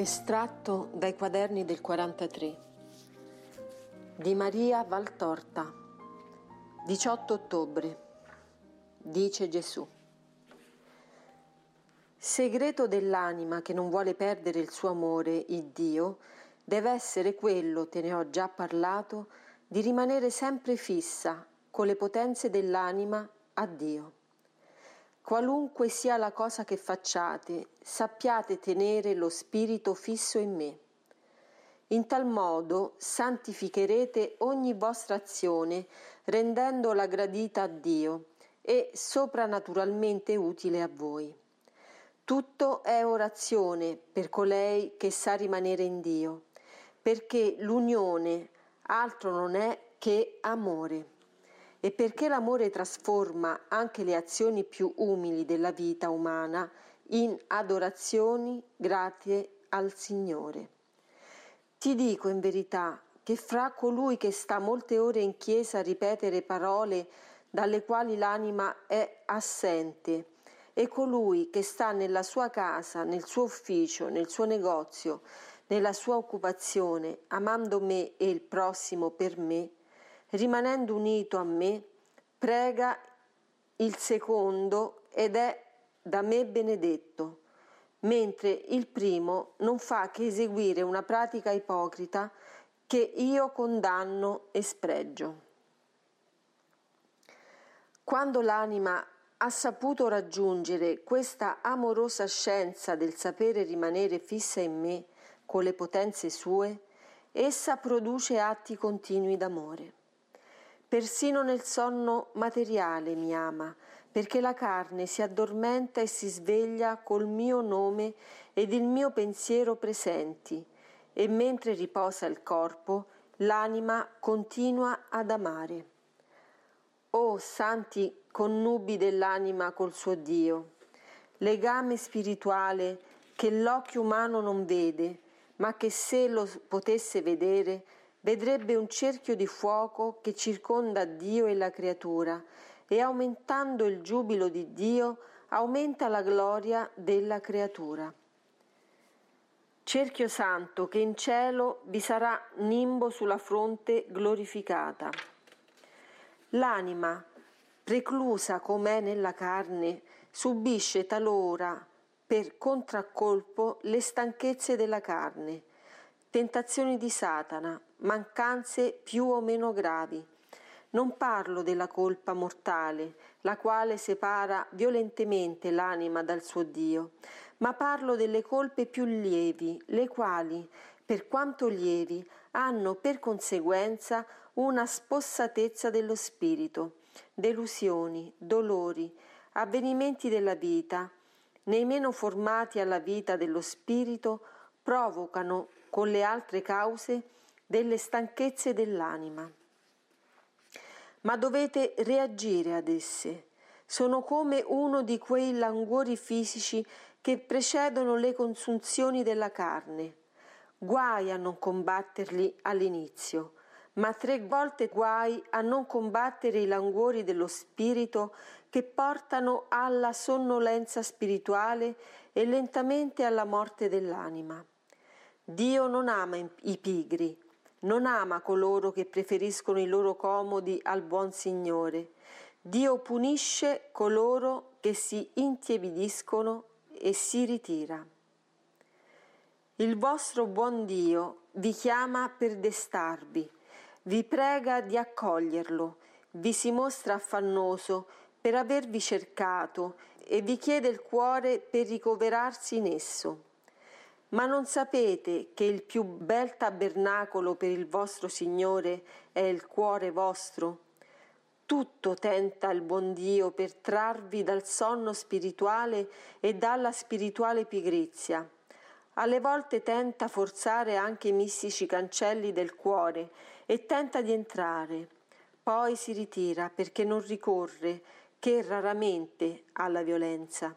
Estratto dai quaderni del 43 di Maria Valtorta. 18 ottobre. Dice Gesù. Segreto dell'anima che non vuole perdere il suo amore, il Dio, deve essere quello, te ne ho già parlato, di rimanere sempre fissa con le potenze dell'anima a Dio. Qualunque sia la cosa che facciate, sappiate tenere lo spirito fisso in me. In tal modo santificherete ogni vostra azione, rendendola gradita a Dio e soprannaturalmente utile a voi. Tutto è orazione per colei che sa rimanere in Dio, perché l'unione altro non è che amore e perché l'amore trasforma anche le azioni più umili della vita umana in adorazioni grazie al Signore. Ti dico in verità che fra colui che sta molte ore in chiesa a ripetere parole dalle quali l'anima è assente e colui che sta nella sua casa, nel suo ufficio, nel suo negozio, nella sua occupazione, amando me e il prossimo per me, rimanendo unito a me, prega il secondo ed è da me benedetto, mentre il primo non fa che eseguire una pratica ipocrita che io condanno e spregio. Quando l'anima ha saputo raggiungere questa amorosa scienza del sapere rimanere fissa in me con le potenze sue, essa produce atti continui d'amore. Persino nel sonno materiale mi ama, perché la carne si addormenta e si sveglia col mio nome ed il mio pensiero presenti, e mentre riposa il corpo, l'anima continua ad amare. O santi connubi dell'anima col suo Dio, legame spirituale che l'occhio umano non vede, ma che se lo potesse vedere, vedrebbe un cerchio di fuoco che circonda Dio e la creatura e aumentando il giubilo di Dio aumenta la gloria della creatura. Cerchio santo che in cielo vi sarà nimbo sulla fronte glorificata. L'anima, preclusa com'è nella carne, subisce talora per contraccolpo le stanchezze della carne, tentazioni di Satana, mancanze più o meno gravi. Non parlo della colpa mortale, la quale separa violentemente l'anima dal suo Dio, ma parlo delle colpe più lievi, le quali, per quanto lievi, hanno per conseguenza una spossatezza dello spirito, delusioni, dolori, avvenimenti della vita, nei meno formati alla vita dello spirito, provocano con le altre cause delle stanchezze dell'anima. Ma dovete reagire ad esse. Sono come uno di quei languori fisici che precedono le consunzioni della carne. Guai a non combatterli all'inizio, ma tre volte guai a non combattere i languori dello spirito che portano alla sonnolenza spirituale e lentamente alla morte dell'anima. Dio non ama i pigri, non ama coloro che preferiscono i loro comodi al buon Signore. Dio punisce coloro che si intiepidiscono e si ritira. Il vostro buon Dio vi chiama per destarvi, vi prega di accoglierlo, vi si mostra affannoso per avervi cercato e vi chiede il cuore per ricoverarsi in esso. Ma non sapete che il più bel tabernacolo per il vostro Signore è il cuore vostro? Tutto tenta il buon Dio per trarvi dal sonno spirituale e dalla spirituale pigrizia. Alle volte tenta forzare anche i mistici cancelli del cuore e tenta di entrare. Poi si ritira perché non ricorre, che raramente, alla violenza.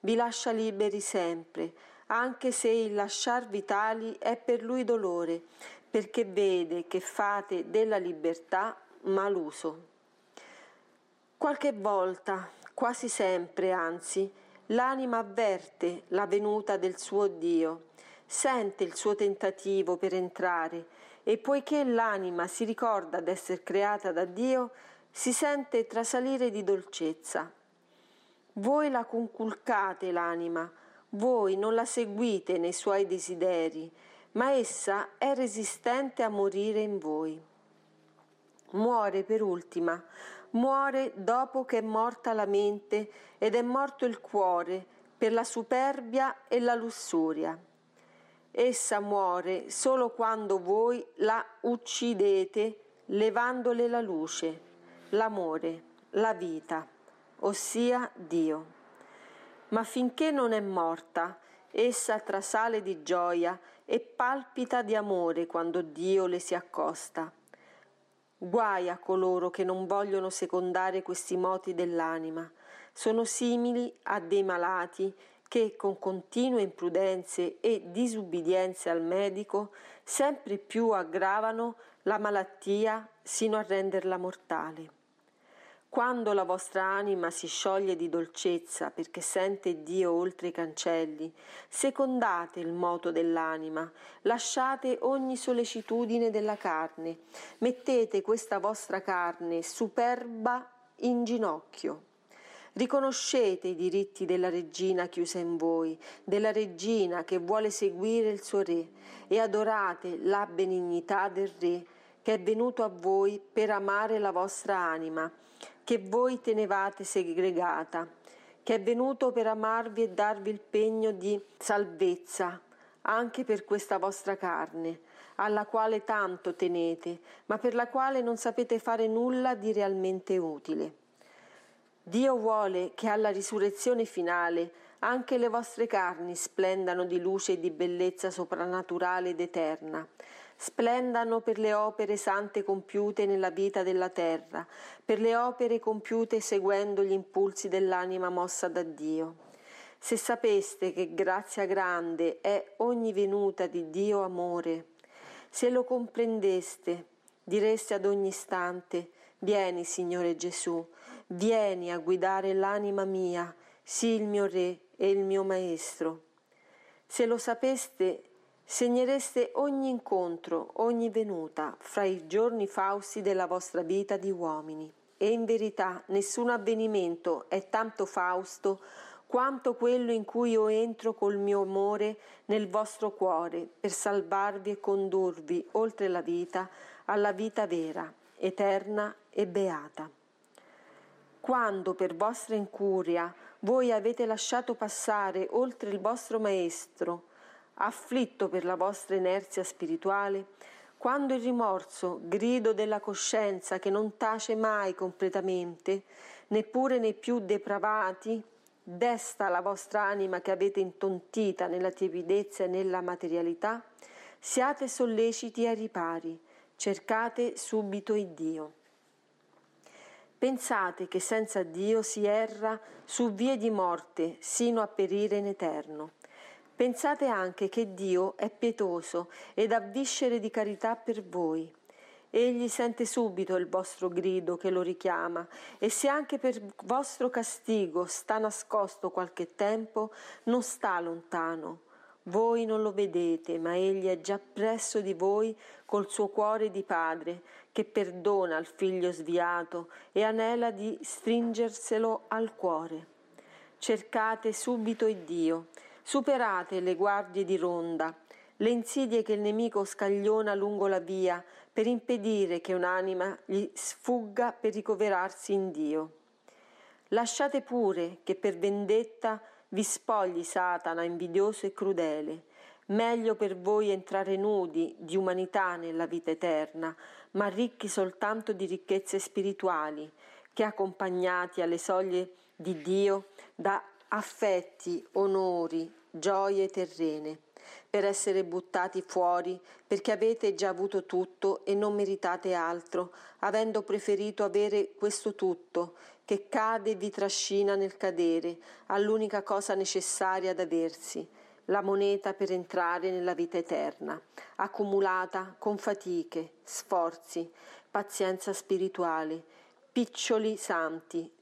Vi lascia liberi sempre, anche se il lasciarvi tali è per lui dolore, perché vede che fate della libertà maluso. Qualche volta, quasi sempre anzi, l'anima avverte la venuta del suo Dio, sente il suo tentativo per entrare e poiché l'anima si ricorda d'essere creata da Dio, si sente trasalire di dolcezza. Voi la conculcate l'anima, voi non la seguite nei suoi desideri, ma essa è resistente a morire in voi. Muore per ultima, muore dopo che è morta la mente ed è morto il cuore per la superbia e la lussuria. Essa muore solo quando voi la uccidete levandole la luce, l'amore, la vita, ossia Dio. Ma finché non è morta, essa trasale di gioia e palpita di amore quando Dio le si accosta. Guai a coloro che non vogliono secondare questi moti dell'anima. Sono simili a dei malati che con continue imprudenze e disubbidienze al medico sempre più aggravano la malattia sino a renderla mortale. Quando la vostra anima si scioglie di dolcezza perché sente Dio oltre i cancelli, secondate il moto dell'anima, lasciate ogni sollecitudine della carne, mettete questa vostra carne superba in ginocchio. Riconoscete i diritti della regina chiusa in voi, della regina che vuole seguire il suo re, e adorate la benignità del re che è venuto a voi per amare la vostra anima che voi tenevate segregata, che è venuto per amarvi e darvi il pegno di salvezza, anche per questa vostra carne, alla quale tanto tenete, ma per la quale non sapete fare nulla di realmente utile. Dio vuole che alla risurrezione finale anche le vostre carni splendano di luce e di bellezza soprannaturale ed eterna, splendano per le opere sante compiute nella vita della terra, per le opere compiute seguendo gli impulsi dell'anima mossa da Dio. Se sapeste che grazia grande è ogni venuta di Dio amore, se lo comprendeste, direste ad ogni istante, vieni Signore Gesù, vieni a guidare l'anima mia, sì il mio Re e il mio Maestro. Se lo sapeste, Segnereste ogni incontro, ogni venuta fra i giorni fausti della vostra vita di uomini. E in verità nessun avvenimento è tanto fausto quanto quello in cui io entro col mio amore nel vostro cuore per salvarvi e condurvi oltre la vita alla vita vera, eterna e beata. Quando per vostra incuria voi avete lasciato passare oltre il vostro Maestro, afflitto per la vostra inerzia spirituale, quando il rimorso, grido della coscienza che non tace mai completamente, neppure nei più depravati, desta la vostra anima che avete intontita nella tiepidezza e nella materialità, siate solleciti ai ripari, cercate subito il Dio. Pensate che senza Dio si erra su vie di morte sino a perire in eterno. Pensate anche che Dio è pietoso ed ha viscere di carità per voi. Egli sente subito il vostro grido che lo richiama e se anche per vostro castigo sta nascosto qualche tempo, non sta lontano. Voi non lo vedete, ma egli è già presso di voi col suo cuore di padre, che perdona al figlio sviato e anela di stringerselo al cuore. Cercate subito il Dio Superate le guardie di ronda, le insidie che il nemico scagliona lungo la via per impedire che un'anima gli sfugga per ricoverarsi in Dio. Lasciate pure che per vendetta vi spogli Satana invidioso e crudele. Meglio per voi entrare nudi di umanità nella vita eterna, ma ricchi soltanto di ricchezze spirituali, che accompagnati alle soglie di Dio da affetti, onori, gioie terrene, per essere buttati fuori perché avete già avuto tutto e non meritate altro, avendo preferito avere questo tutto che cade e vi trascina nel cadere, all'unica cosa necessaria ad aversi, la moneta per entrare nella vita eterna, accumulata con fatiche, sforzi, pazienza spirituale, piccioli santi,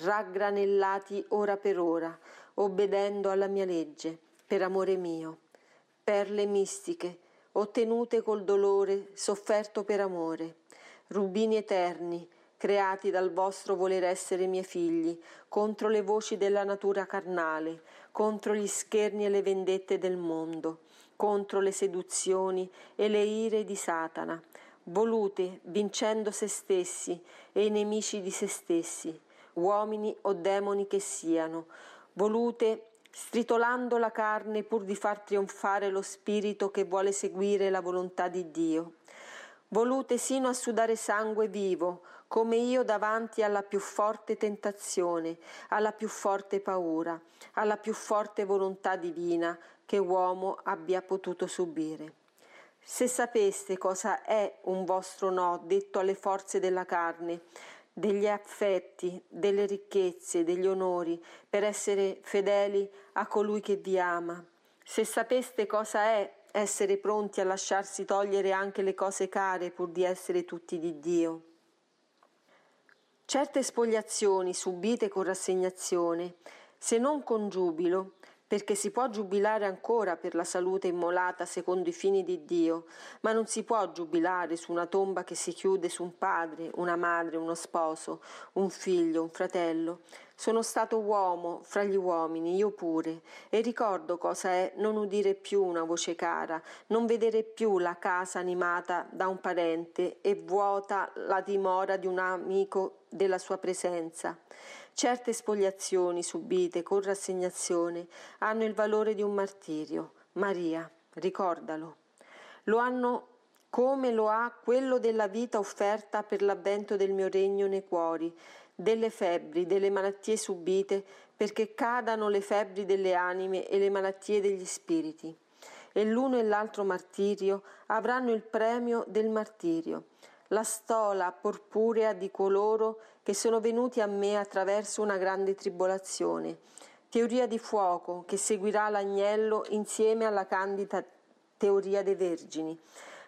raggranellati ora per ora, obbedendo alla mia legge, per amore mio. perle mistiche, ottenute col dolore sofferto per amore, rubini eterni, creati dal vostro voler essere miei figli, contro le voci della natura carnale, contro gli scherni e le vendette del mondo, contro le seduzioni e le ire di Satana, volute vincendo se stessi e i nemici di se stessi, uomini o demoni che siano, volute stritolando la carne pur di far trionfare lo spirito che vuole seguire la volontà di Dio, volute sino a sudare sangue vivo, come io davanti alla più forte tentazione, alla più forte paura, alla più forte volontà divina che uomo abbia potuto subire. Se sapeste cosa è un vostro no detto alle forze della carne, degli affetti, delle ricchezze, degli onori, per essere fedeli a colui che vi ama, se sapeste cosa è essere pronti a lasciarsi togliere anche le cose care pur di essere tutti di Dio. Certe spogliazioni subite con rassegnazione, se non con giubilo, perché si può giubilare ancora per la salute immolata secondo i fini di Dio, ma non si può giubilare su una tomba che si chiude su un padre, una madre, uno sposo, un figlio, un fratello. Sono stato uomo fra gli uomini, io pure, e ricordo cosa è non udire più una voce cara, non vedere più la casa animata da un parente e vuota la dimora di un amico della sua presenza. Certe spogliazioni subite con rassegnazione hanno il valore di un martirio. Maria, ricordalo. Lo hanno come lo ha quello della vita offerta per l'avvento del mio regno nei cuori, delle febbri, delle malattie subite, perché cadano le febbri delle anime e le malattie degli spiriti. E l'uno e l'altro martirio avranno il premio del martirio la stola purpurea di coloro che sono venuti a me attraverso una grande tribolazione, teoria di fuoco che seguirà l'agnello insieme alla candida teoria dei vergini,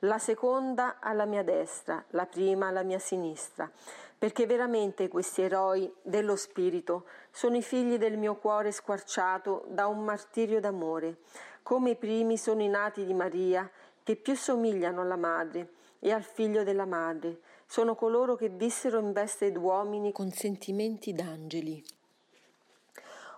la seconda alla mia destra, la prima alla mia sinistra, perché veramente questi eroi dello spirito sono i figli del mio cuore squarciato da un martirio d'amore, come i primi sono i nati di Maria, che più somigliano alla madre, e al figlio della madre. Sono coloro che vissero in veste d'uomini con sentimenti d'angeli,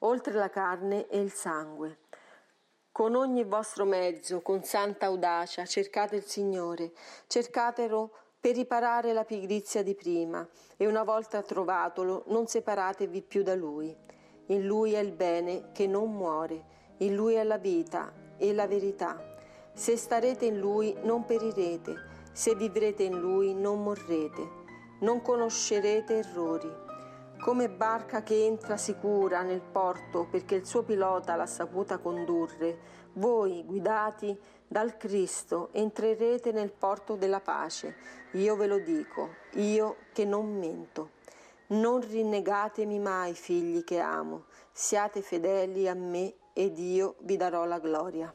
oltre la carne e il sangue. Con ogni vostro mezzo, con santa audacia, cercate il Signore, cercatelo per riparare la pigrizia di prima, e una volta trovatolo non separatevi più da Lui. In Lui è il bene che non muore, in Lui è la vita e la verità. Se starete in Lui non perirete, se vivrete in lui non morrete, non conoscerete errori. Come barca che entra sicura nel porto perché il suo pilota l'ha saputa condurre, voi, guidati dal Cristo, entrerete nel porto della pace. Io ve lo dico, io che non mento. Non rinnegatemi mai, figli che amo, siate fedeli a me ed io vi darò la gloria.